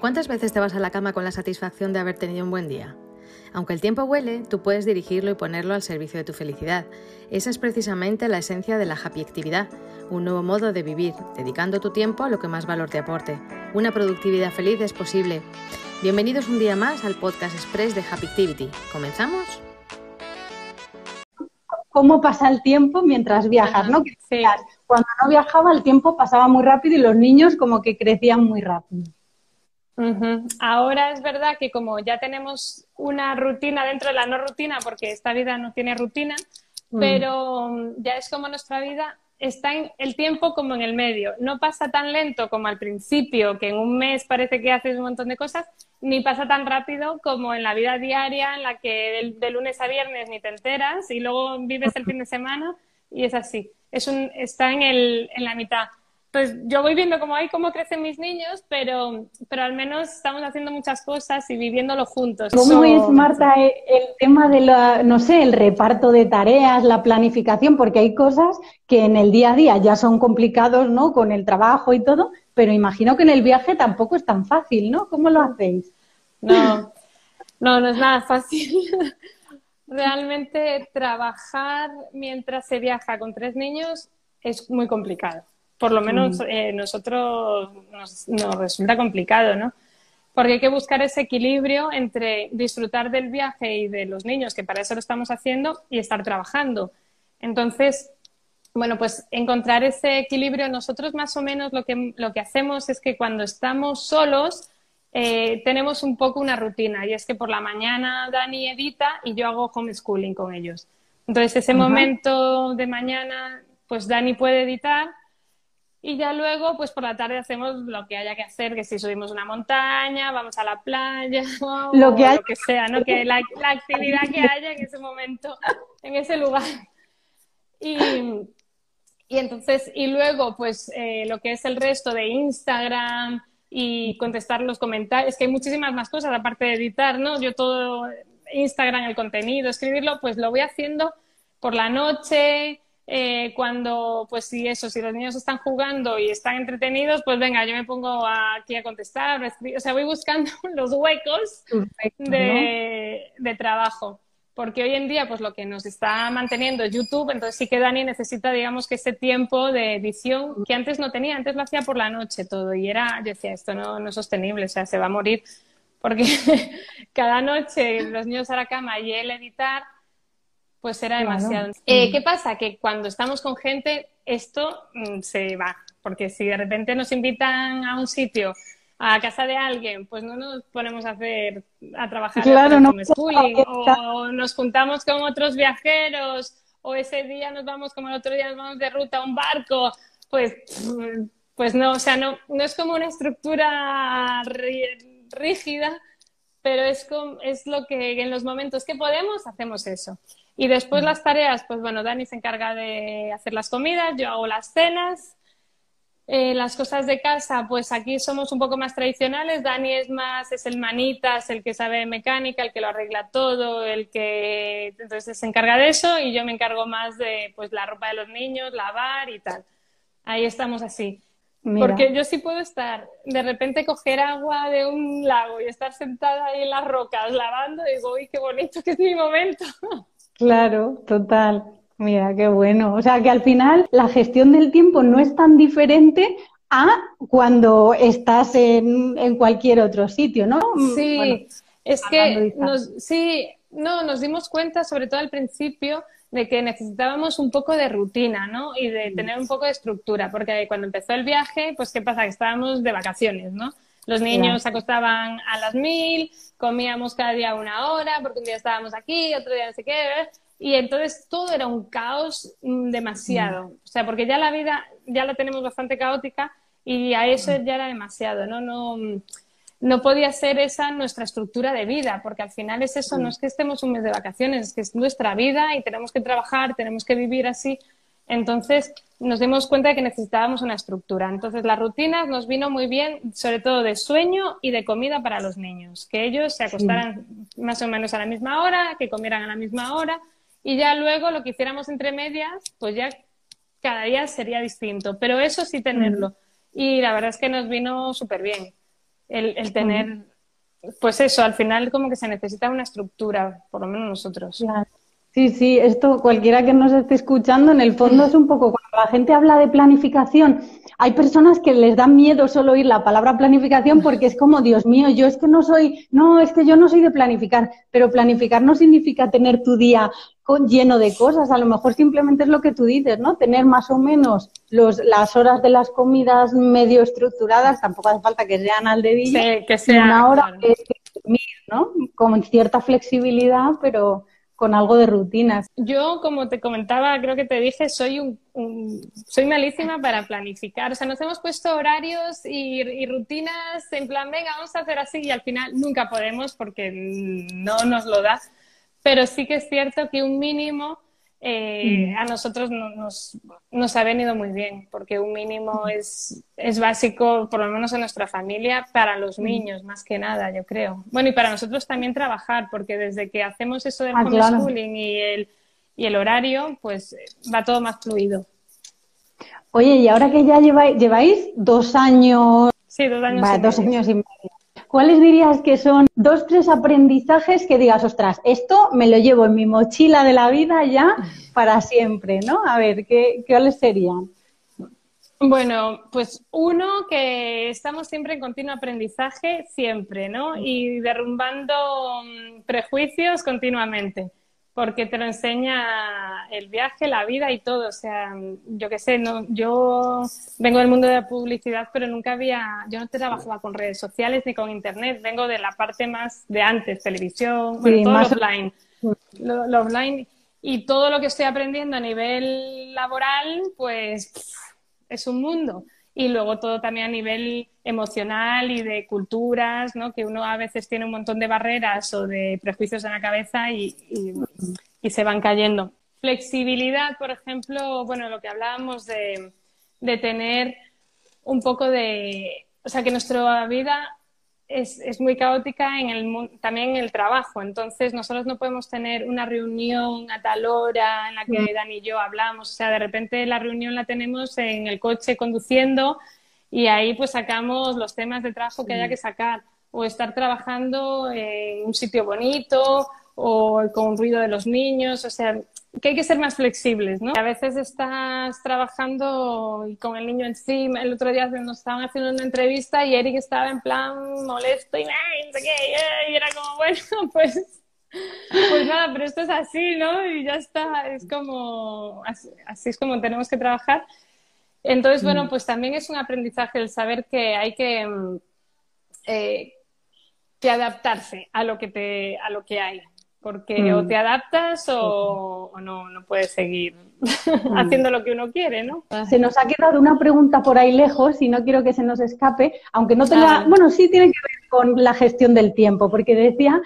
¿Cuántas veces te vas a la cama con la satisfacción de haber tenido un buen día? Aunque el tiempo huele, tú puedes dirigirlo y ponerlo al servicio de tu felicidad. Esa es precisamente la esencia de la happy actividad, un nuevo modo de vivir, dedicando tu tiempo a lo que más valor te aporte. Una productividad feliz es posible. Bienvenidos un día más al podcast express de Happy Activity. ¿Comenzamos? cómo pasa el tiempo mientras viajas, ¿no? Cuando no viajaba el tiempo pasaba muy rápido y los niños como que crecían muy rápido. Ahora es verdad que como ya tenemos una rutina dentro de la no rutina, porque esta vida no tiene rutina, mm. pero ya es como nuestra vida está en el tiempo como en el medio. No pasa tan lento como al principio, que en un mes parece que haces un montón de cosas, ni pasa tan rápido como en la vida diaria, en la que de, lunes a viernes ni te enteras y luego vives el fin de semana y es así. Es un, está en, el, en la mitad pues yo voy viendo cómo hay cómo crecen mis niños, pero, pero al menos estamos haciendo muchas cosas y viviéndolo juntos. ¿Cómo es, Marta, eh, el tema de la, no sé, el reparto de tareas, la planificación? Porque hay cosas que en el día a día ya son complicados, ¿no? Con el trabajo y todo, pero imagino que en el viaje tampoco es tan fácil, ¿no? ¿Cómo lo hacéis? No, no, no es nada fácil. Realmente trabajar mientras se viaja con tres niños es muy complicado por lo menos mm. eh, nosotros nos, resulta complicado, ¿no? Porque hay que buscar ese equilibrio entre disfrutar del viaje y de los niños, que para eso lo estamos haciendo, y estar trabajando. Entonces, bueno, pues encontrar ese equilibrio, nosotros más o menos lo que, lo que hacemos es que cuando estamos solos, eh, tenemos un poco una rutina, y es que por la mañana Dani edita y yo hago homeschooling con ellos. Entonces, ese momento de mañana, pues Dani puede editar y ya luego, pues por la tarde hacemos lo que haya que hacer, que si subimos una montaña, vamos a la playa, lo que, lo que sea, ¿no? Que la, actividad que haya en ese momento, en ese lugar. Y, y entonces, y luego, pues eh, lo que es el resto de Instagram y contestar los comentarios, es que hay muchísimas más cosas aparte de editar, ¿no? Yo todo Instagram, el contenido, escribirlo, pues lo voy haciendo por la noche, eh, cuando, pues si eso, si los niños están jugando y están entretenidos, pues venga, yo me pongo aquí a contestar, o sea, voy buscando los huecos de, trabajo. Porque hoy en día, pues lo que nos está manteniendo YouTube, entonces sí que Dani necesita, digamos, que ese tiempo de edición que antes no tenía, antes lo hacía por la noche todo y era, yo decía, esto no, no es sostenible, o sea, se va a morir porque cada noche los niños a la cama y él editar, pues era demasiado. Eh, ¿Qué pasa? Que cuando estamos con gente, esto mm, se va. Porque si de repente nos invitan a un sitio, a casa de alguien, pues no nos ponemos a hacer, a trabajar claro, no, o nos juntamos con otros viajeros, o ese día nos vamos, como el otro día nos vamos de ruta a un barco, pues, pues no, o sea, no, no es como una estructura rígida, pero es, es lo que en los momentos que podemos hacemos eso. Y después las tareas, pues bueno, Dani se encarga de hacer las comidas, yo hago las cenas. Eh, las cosas de casa, pues aquí somos un poco más tradicionales. Dani es más, es el manitas, el que sabe mecánica, el que lo arregla todo, el que entonces se encarga de eso y yo me encargo más de pues la ropa de los niños, lavar y tal. Ahí estamos así. Porque yo sí puedo estar, de repente coger agua de un lago y estar sentada ahí en las rocas lavando y digo, uy, qué bonito que es mi momento. Claro, total. Mira, qué bueno. O sea, que al final la gestión del tiempo no es tan diferente a cuando estás en, en cualquier otro sitio, ¿no? Sí, es que nos, sí, no, nos dimos cuenta, sobre todo al principio, de que necesitábamos un poco de rutina, ¿no? Y de tener un poco de estructura, porque cuando empezó el viaje, pues ¿qué pasa? Que estábamos de vacaciones, ¿no? Los niños se acostaban a las mil, comíamos cada día una hora, porque un día estábamos aquí, otro día no sé qué, y entonces todo era un caos mm, demasiado. O sea, porque ya la vida ya la tenemos bastante caótica y a eso ya era demasiado, ¿no? No, no podía ser esa nuestra estructura de vida, porque al final es eso, no es que estemos un mes de vacaciones, es que es nuestra vida y tenemos que trabajar, tenemos que vivir así. Entonces nos dimos cuenta de que necesitábamos una estructura. Entonces las rutinas nos vino muy bien, sobre todo de sueño y de comida para los niños, que ellos se acostaran más o menos a la misma hora, que comieran a la misma hora y ya luego lo que hiciéramos entre medias, pues ya cada día sería distinto. Pero eso sí tenerlo. Y la verdad es que nos vino súper bien. el, tener, pues eso, al final como que se necesita una estructura, por lo menos nosotros. Sí, sí, esto cualquiera que nos esté escuchando, en el fondo es un poco cuando la gente habla de planificación, hay personas que les da miedo solo oír la palabra planificación porque es como, Dios mío, yo es que no soy, no, es que yo no soy de planificar, pero planificar no significa tener tu día con, lleno de cosas, a lo mejor simplemente es lo que tú dices, ¿no? Tener más o menos los, las horas de las comidas medio estructuradas, tampoco hace falta que sean al dedillo, sí, que sea una hora que dormir, ¿no? Con cierta flexibilidad, pero con algo de rutinas. Yo, como te comentaba, creo que te dije, soy un, soy malísima para planificar. O sea, nos hemos puesto horarios y, y, rutinas en plan, venga, vamos a hacer así y al final nunca podemos porque no nos lo da. Pero sí que es cierto que un mínimo eh, mm. a nosotros nos, nos, ha venido muy bien, porque un mínimo es, es básico, por lo menos en nuestra familia, para los mm. niños, más que nada, yo creo. Bueno, y para nosotros también trabajar, porque desde que hacemos eso del ah, homeschooling y, el, y el horario, pues va todo más fluido. Oye, y ahora que ya lleváis, lleváis dos años. Sí, dos años. dos años y medio. ¿Cuáles dirías que son dos, tres aprendizajes que digas, ostras, esto me lo llevo en mi mochila de la vida ya para siempre, ¿no? A ver, ¿qué, cuáles serían? Bueno, pues uno, que estamos siempre en continuo aprendizaje, siempre, ¿no? Y derrumbando mm, prejuicios continuamente porque te lo enseña el viaje, la vida y todo. O sea, yo qué sé, no, yo vengo del mundo de la publicidad, pero nunca había, yo no trabajaba con redes sociales ni con internet, vengo de la parte más de antes, televisión, bueno, todo offline. Lo, offline y todo lo que estoy aprendiendo a nivel laboral, pues es un mundo y luego todo también a nivel emocional y de culturas, ¿no? que uno a veces tiene un montón de barreras o de prejuicios en la cabeza y, y, se van cayendo. Flexibilidad, por ejemplo, bueno, lo que hablábamos de, de tener un poco de, o sea, que nuestra vida es, es, muy caótica en el, también en el trabajo. Entonces, nosotros no podemos tener una reunión a tal hora en la que mm. Dani y yo hablamos. O sea, de repente la reunión la tenemos en el coche conduciendo y ahí pues sacamos los temas de trabajo que haya que sacar. O estar trabajando en un sitio bonito o con ruido de los niños. O sea, que hay que ser más flexibles, ¿no? A veces estás trabajando y con el niño encima. El otro día nos estaban haciendo una entrevista y Eric estaba en plan molesto y, no sé qué, y era como, bueno, pues, pues nada, pero esto es así, ¿no? Y ya está, es como, así, es como tenemos que trabajar. Entonces, bueno, mm. pues también es un aprendizaje el saber que hay que, mm, eh, que adaptarse a lo que, te, a lo que hay porque o mm. te adaptas o, no, no, puedes seguir mm. haciendo lo que uno quiere, ¿no? Se nos ha quedado una pregunta por ahí lejos y no quiero que se nos escape, aunque no tenga, ah. bueno, sí tiene que ver con la gestión del tiempo, porque decía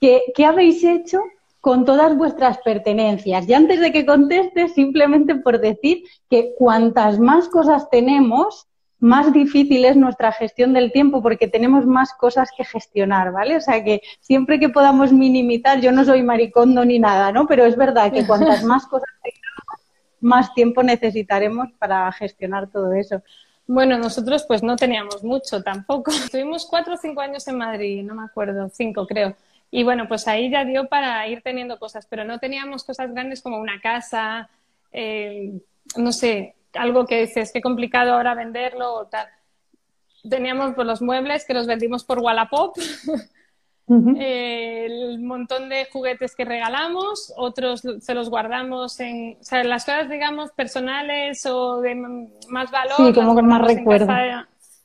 que ¿qué habéis hecho con todas vuestras pertenencias? Y antes de que contestes, simplemente por decir que cuantas más cosas tenemos, más difícil es nuestra gestión del tiempo porque tenemos más cosas que gestionar, ¿vale? O sea que siempre que podamos minimizar, yo no soy maricondo ni nada, ¿no? Pero es verdad que cuantas más cosas tengamos, más tiempo necesitaremos para gestionar todo eso. Bueno, nosotros pues no teníamos mucho tampoco. Estuvimos cuatro o cinco años en Madrid, no me acuerdo, cinco creo. Y bueno, pues ahí ya dio para ir teniendo cosas, pero no teníamos cosas grandes como una casa, eh, no sé, algo que dices, qué complicado ahora venderlo o tal. Teníamos pues, los muebles que los vendimos por Wallapop, el montón de juguetes que regalamos, otros se los guardamos en, o sea, las cosas, digamos, personales o de más valor. Sí, como con más recuerdo.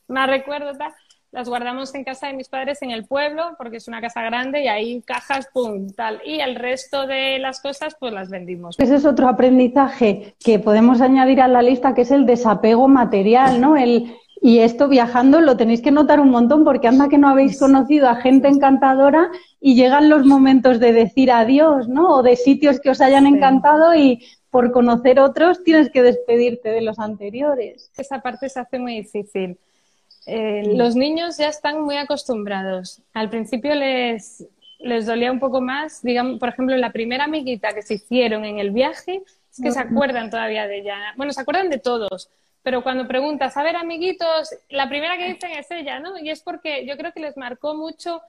más recuerdo, tal las guardamos en casa de mis padres en el pueblo, porque es una casa grande y ahí cajas, pum, tal. Y el resto de las cosas, pues las vendimos. Ese es otro aprendizaje que podemos añadir a la lista, que es el desapego material, ¿no? El, y esto viajando lo tenéis que notar un montón, porque anda que no habéis conocido a gente encantadora y llegan los momentos de decir adiós, ¿no? O de sitios que os hayan encantado y por conocer otros tienes que despedirte de los anteriores. Esa parte se hace muy difícil eh, los niños ya están muy acostumbrados. Al principio les, les dolía un poco más, digamos, por ejemplo, la primera amiguita que se hicieron en el viaje, es que se acuerdan todavía de ella. Bueno, se acuerdan de todos, pero cuando preguntas, a ver, amiguitos, la primera que dicen es ella, ¿no? Y es porque yo creo que les marcó mucho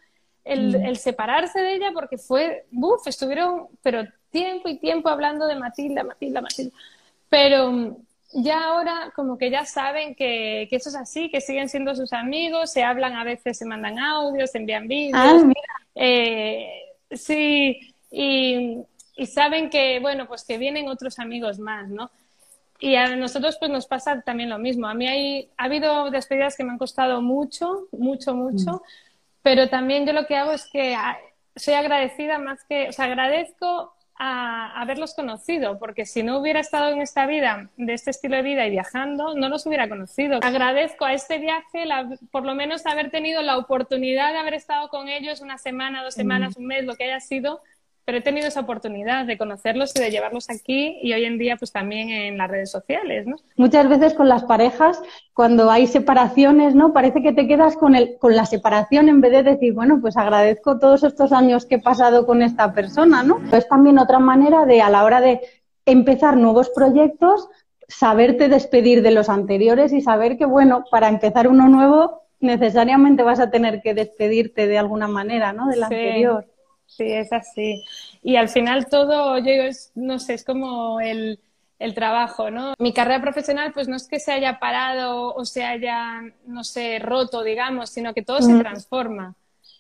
el, mm. el separarse de ella porque fue, buf, estuvieron, pero tiempo y tiempo hablando de Matilda, Matilda, Matilda. Pero mm, ya ahora como que ya saben que, que, eso es así, que siguen siendo sus amigos, se hablan a veces, se mandan audios, se envían vídeos. Ah, eh, sí, y, y, saben que, bueno, pues que vienen otros amigos más, ¿no? Y a nosotros pues nos pasa también lo mismo. A mí hay, ha habido despedidas que me han costado mucho, mucho, mucho, mm. pero también yo lo que hago es que ah, soy agradecida más que, o sea, agradezco a haberlos conocido, porque si no hubiera estado en esta vida, de este estilo de vida y viajando, no los hubiera conocido. Agradezco a este viaje por lo menos haber tenido la oportunidad de haber estado con ellos una semana, dos semanas, un mes, lo que haya sido, pero he tenido esa oportunidad de conocerlos y de llevarlos aquí y hoy en día pues también en las redes sociales, ¿no? Muchas veces con las parejas, cuando hay separaciones, ¿no? Parece que te quedas con, el, con la separación en vez de decir, bueno, pues agradezco todos estos años que he pasado con esta persona, ¿no? Es también otra manera de, a la hora de empezar nuevos proyectos, saberte despedir de los anteriores y saber que, bueno, para empezar uno nuevo necesariamente vas a tener que despedirte de alguna manera, ¿no? Del anterior. Sí, es así. Y al final todo, yo digo, es, no sé, es como el, el trabajo, ¿no? Mi carrera profesional, pues no es que se haya parado o se haya, no sé, roto, digamos, sino que todo se transforma,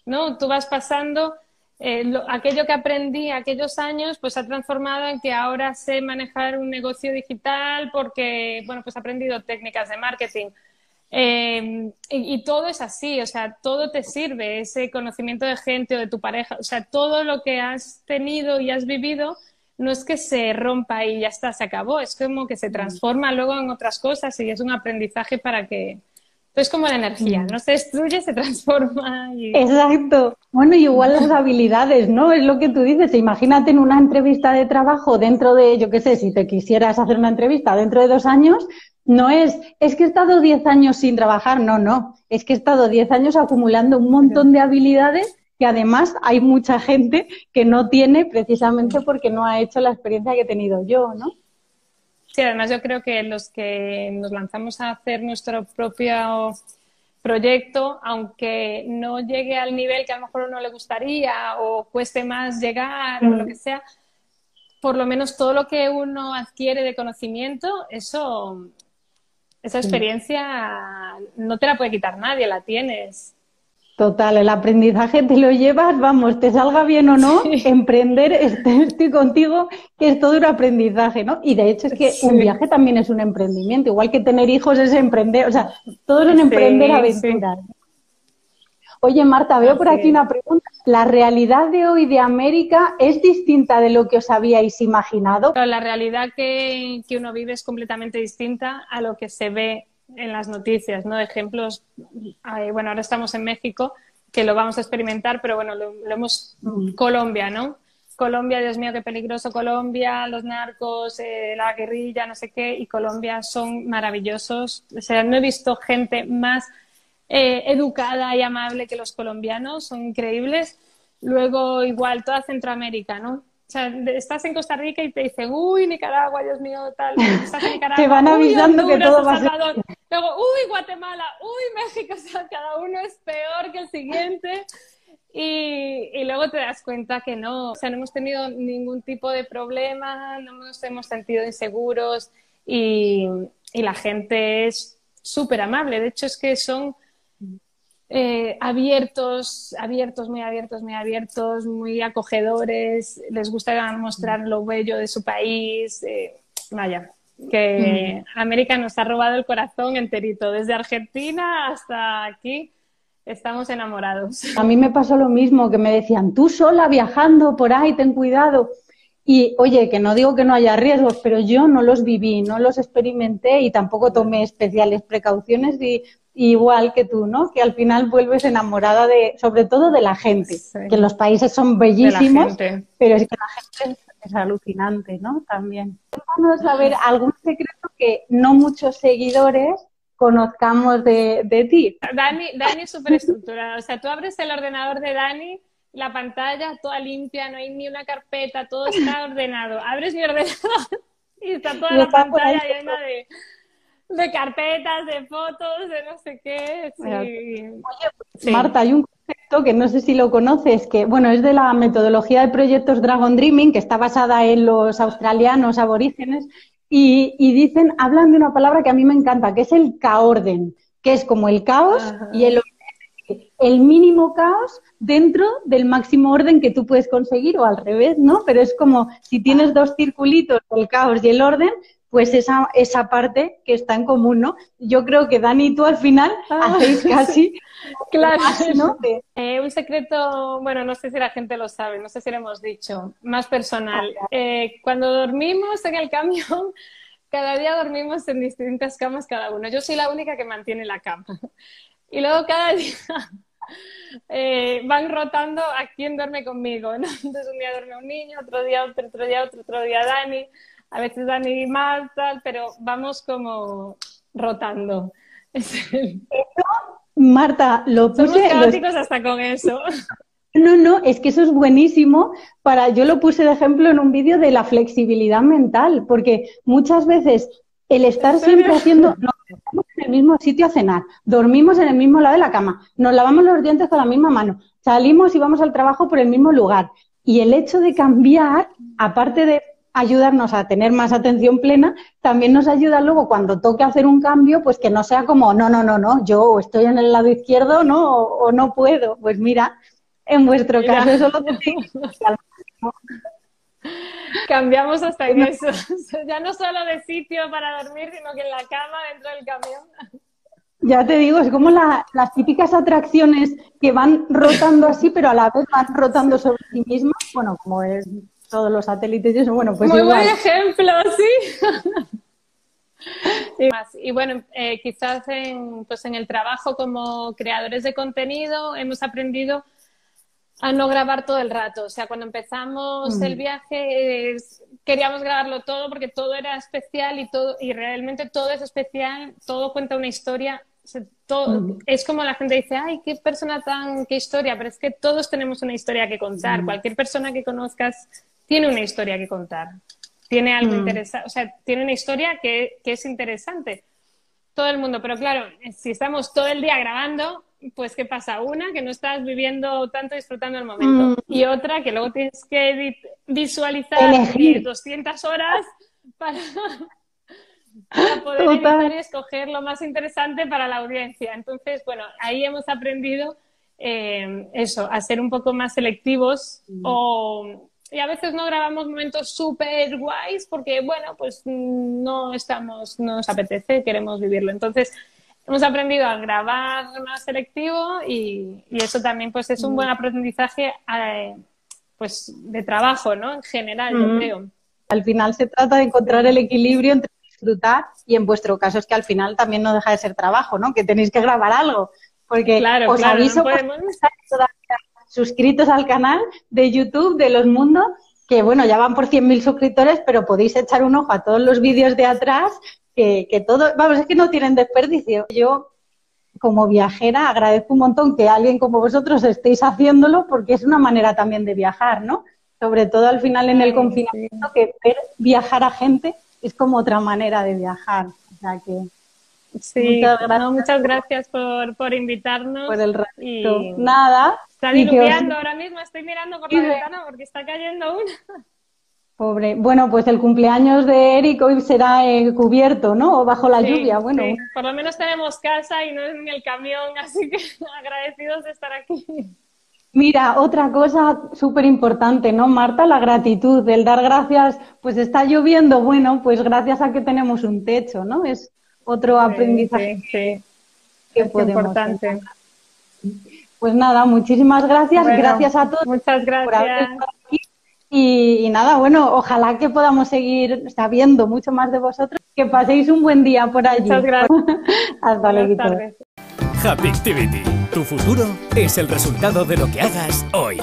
¿no? Tú vas pasando, eh, aquello que aprendí aquellos años, pues ha transformado en que ahora sé manejar un negocio digital porque, bueno, pues he aprendido técnicas de marketing Em, y, todo es así, o sea, todo te sirve, ese conocimiento de gente o de tu pareja, o sea, todo lo que has tenido y has vivido no es que se rompa y ya está, se acabó, es como que se mm. transforma luego en otras cosas y es un aprendizaje para que... Es como la energía, mm. no se destruye, se transforma. Exacto. Bueno, y igual las habilidades, ¿no? Es lo que tú dices. Imagínate en una entrevista de trabajo dentro de, yo qué sé, si te quisieras hacer una entrevista dentro de dos años, no es, es que he estado 10 años sin trabajar, no, no, es que he estado 10 años acumulando un montón de habilidades que además hay mucha gente que no tiene precisamente porque no ha hecho la experiencia que he tenido yo, ¿no? Sí, además yo creo que los que nos lanzamos a hacer nuestro propio proyecto, aunque no llegue al nivel que a lo mejor uno le gustaría o cueste más llegar o lo que sea, por lo menos todo lo que uno adquiere de conocimiento, eso esa experiencia no te la puede quitar nadie, la tienes. Total, el aprendizaje te lo llevas, vamos, te salga bien o no, emprender, estoy contigo, que es todo un aprendizaje, ¿no? Y de hecho es que un viaje también es un emprendimiento, igual que tener hijos es emprender, o sea, todo es un emprender aventuras. Oye, Marta, veo por aquí una pregunta. ¿La realidad de hoy de América es distinta de lo que os habíais imaginado? La realidad que, que uno vive es completamente distinta a lo que se ve en las noticias, ¿no? Ejemplos, bueno, ahora estamos en México, que lo vamos a experimentar, pero bueno, lo, hemos... Mm. Colombia, ¿no? Colombia, Dios mío, qué peligroso Colombia, los narcos, eh, la guerrilla, no sé qué, y Colombia son maravillosos. O sea, no he visto gente más eh, educada y amable que los colombianos, son increíbles. Luego, igual, toda Centroamérica, ¿no? O sea, estás en Costa Rica y te dicen, uy, Nicaragua, Dios mío, tal. Estás en Nicaragua, te van avisando que todo va a ser... Luego, uy, Guatemala, uy, México, o sea, cada uno es peor que el siguiente. Y, y, luego te das cuenta que no, o sea, no hemos tenido ningún tipo de problema, no nos hemos sentido inseguros y, y la gente es súper amable. De hecho, es que son eh, abiertos, abiertos, muy abiertos, muy abiertos, muy acogedores, les gusta mostrar lo bello de su país. Eh, vaya, que mm. América nos ha robado el corazón enterito, desde Argentina hasta aquí. Estamos enamorados. A mí me pasó lo mismo, que me decían, tú sola viajando por ahí, ten cuidado. Y oye, que no digo que no haya riesgos, pero yo no los viví, no los experimenté y tampoco tomé especiales precauciones y igual que tú, ¿no? Que al final vuelves enamorada de, sobre todo de la gente, que los países son bellísimos, pero es que la gente es, alucinante, ¿no? También. Vamos a ver algún secreto que no muchos seguidores conozcamos de, de ti. Dani, Dani es súper estructurada, o sea, tú abres el ordenador de Dani la pantalla toda limpia, no hay ni una carpeta, todo está ordenado. Abres mi ordenador y está toda la pantalla llena de de carpetas, de fotos, de no sé qué. Oye, pues, Marta, hay un concepto que no sé si lo conoces, que bueno, es de la metodología de proyectos Dragon Dreaming, que está basada en los australianos aborígenes, y, dicen, hablan de una palabra que a mí me encanta, que es el caorden, que es como el caos y el el mínimo caos dentro del máximo orden que tú puedes conseguir o al revés, ¿no? Pero es como si tienes dos circulitos, el caos y el orden, pues esa, esa parte que está en común, ¿no? Yo creo que Dani y tú al final ah, hacéis casi... claro, ¿no? Eh, un secreto, bueno, no sé si la gente lo sabe, no sé si lo hemos dicho, más personal. Ah, eh, cuando dormimos en el camión, cada día dormimos en distintas camas cada uno. Yo soy la única que mantiene la cama. Y luego cada día eh, van rotando a quién duerme conmigo, Entonces un día duerme un niño, otro día otro, otro día otro, otro día Dani a veces Dani más, tal, pero vamos como rotando. Marta, lo puse... Somos caóticos hasta con eso. No, no, es que eso es buenísimo para, yo lo puse de ejemplo en un vídeo de la flexibilidad mental, porque muchas veces el estar siempre haciendo, nos en el mismo sitio a cenar, dormimos en el mismo lado de la cama, nos lavamos los dientes con la misma mano, salimos y vamos al trabajo por el mismo lugar. Y el hecho de cambiar, aparte de ayudarnos a tener más atención plena, también nos ayuda luego cuando toque hacer un cambio, pues que no sea como, no, no, no, no, yo estoy en el lado izquierdo, ¿no? O, no puedo. Pues mira, en vuestro caso eso lo Cambiamos hasta en eso. ya no solo de sitio para dormir, sino que en la cama, dentro del camión. Ya te digo, es como las típicas atracciones que van rotando así, pero a la vez van rotando sobre sí mismas. Bueno, como es todos los satélites y eso, bueno, pues Muy buen ejemplo, sí. y, bueno, eh, quizás en, pues en el trabajo como creadores de contenido hemos aprendido a no grabar todo el rato. O sea, cuando empezamos el mm. viaje queríamos grabarlo todo porque todo era especial y todo y realmente todo es especial, todo cuenta una historia. todo, mm. Es como la gente dice, ay, qué persona tan, qué historia, pero es que todos tenemos una historia que contar. Mm. Cualquier persona que conozcas tiene una historia que contar, tiene algo mm. interesante, o sea, tiene una historia que, que, es interesante. Todo el mundo, pero claro, si estamos todo el día grabando, pues ¿qué pasa? Una, que no estás viviendo tanto, disfrutando el momento. Mm. Y otra, que luego tienes que visualizar 200 horas para, poder editar y escoger lo más interesante para la audiencia. Entonces, bueno, ahí hemos aprendido eh, eso, a ser un poco más selectivos mm. o y a veces no grabamos momentos súper guays porque, bueno, pues no estamos, no nos apetece, queremos vivirlo. Entonces, hemos aprendido a grabar más selectivo y, eso también pues es un buen aprendizaje eh, pues de trabajo, ¿no? En general, yo creo. Al final se trata de encontrar el equilibrio entre disfrutar y en vuestro caso es que al final también no deja de ser trabajo, ¿no? Que tenéis que grabar algo. Porque claro, os aviso suscritos al canal de YouTube de Los Mundos, que bueno, ya van por 100.000 suscriptores, pero podéis echar un ojo a todos los vídeos de atrás, que, que todo, vamos, es que no tienen desperdicio. Yo, como viajera, agradezco un montón que alguien como vosotros estéis haciéndolo, porque es una manera también de viajar, ¿no? Sobre todo al final en el confinamiento, que ver viajar a gente es como otra manera de viajar. O sea que Sí, muchas gracias, muchas gracias por, por invitarnos. Por el rato. Y... Nada. Está diluviando ahora mismo, estoy mirando por la ventana porque está cayendo una. Pobre. Bueno, pues el cumpleaños de Eric hoy será eh, cubierto, ¿no? O bajo la lluvia. Bueno. Por lo menos tenemos casa y no es ni el camión, así que agradecidos de estar aquí. Mira, otra cosa súper importante, ¿no, Marta? La gratitud, el dar gracias, pues está lloviendo, bueno, pues gracias a que tenemos un techo, ¿no? Es otro aprendizaje sí, que es importante. Pues nada, muchísimas gracias. gracias a todos. Muchas gracias. Y, nada, bueno, ojalá que podamos seguir sabiendo mucho más de vosotros. Que paséis un buen día por allí. Muchas gracias. Hasta luego. Happy Activity. Tu futuro es el resultado de lo que hagas hoy.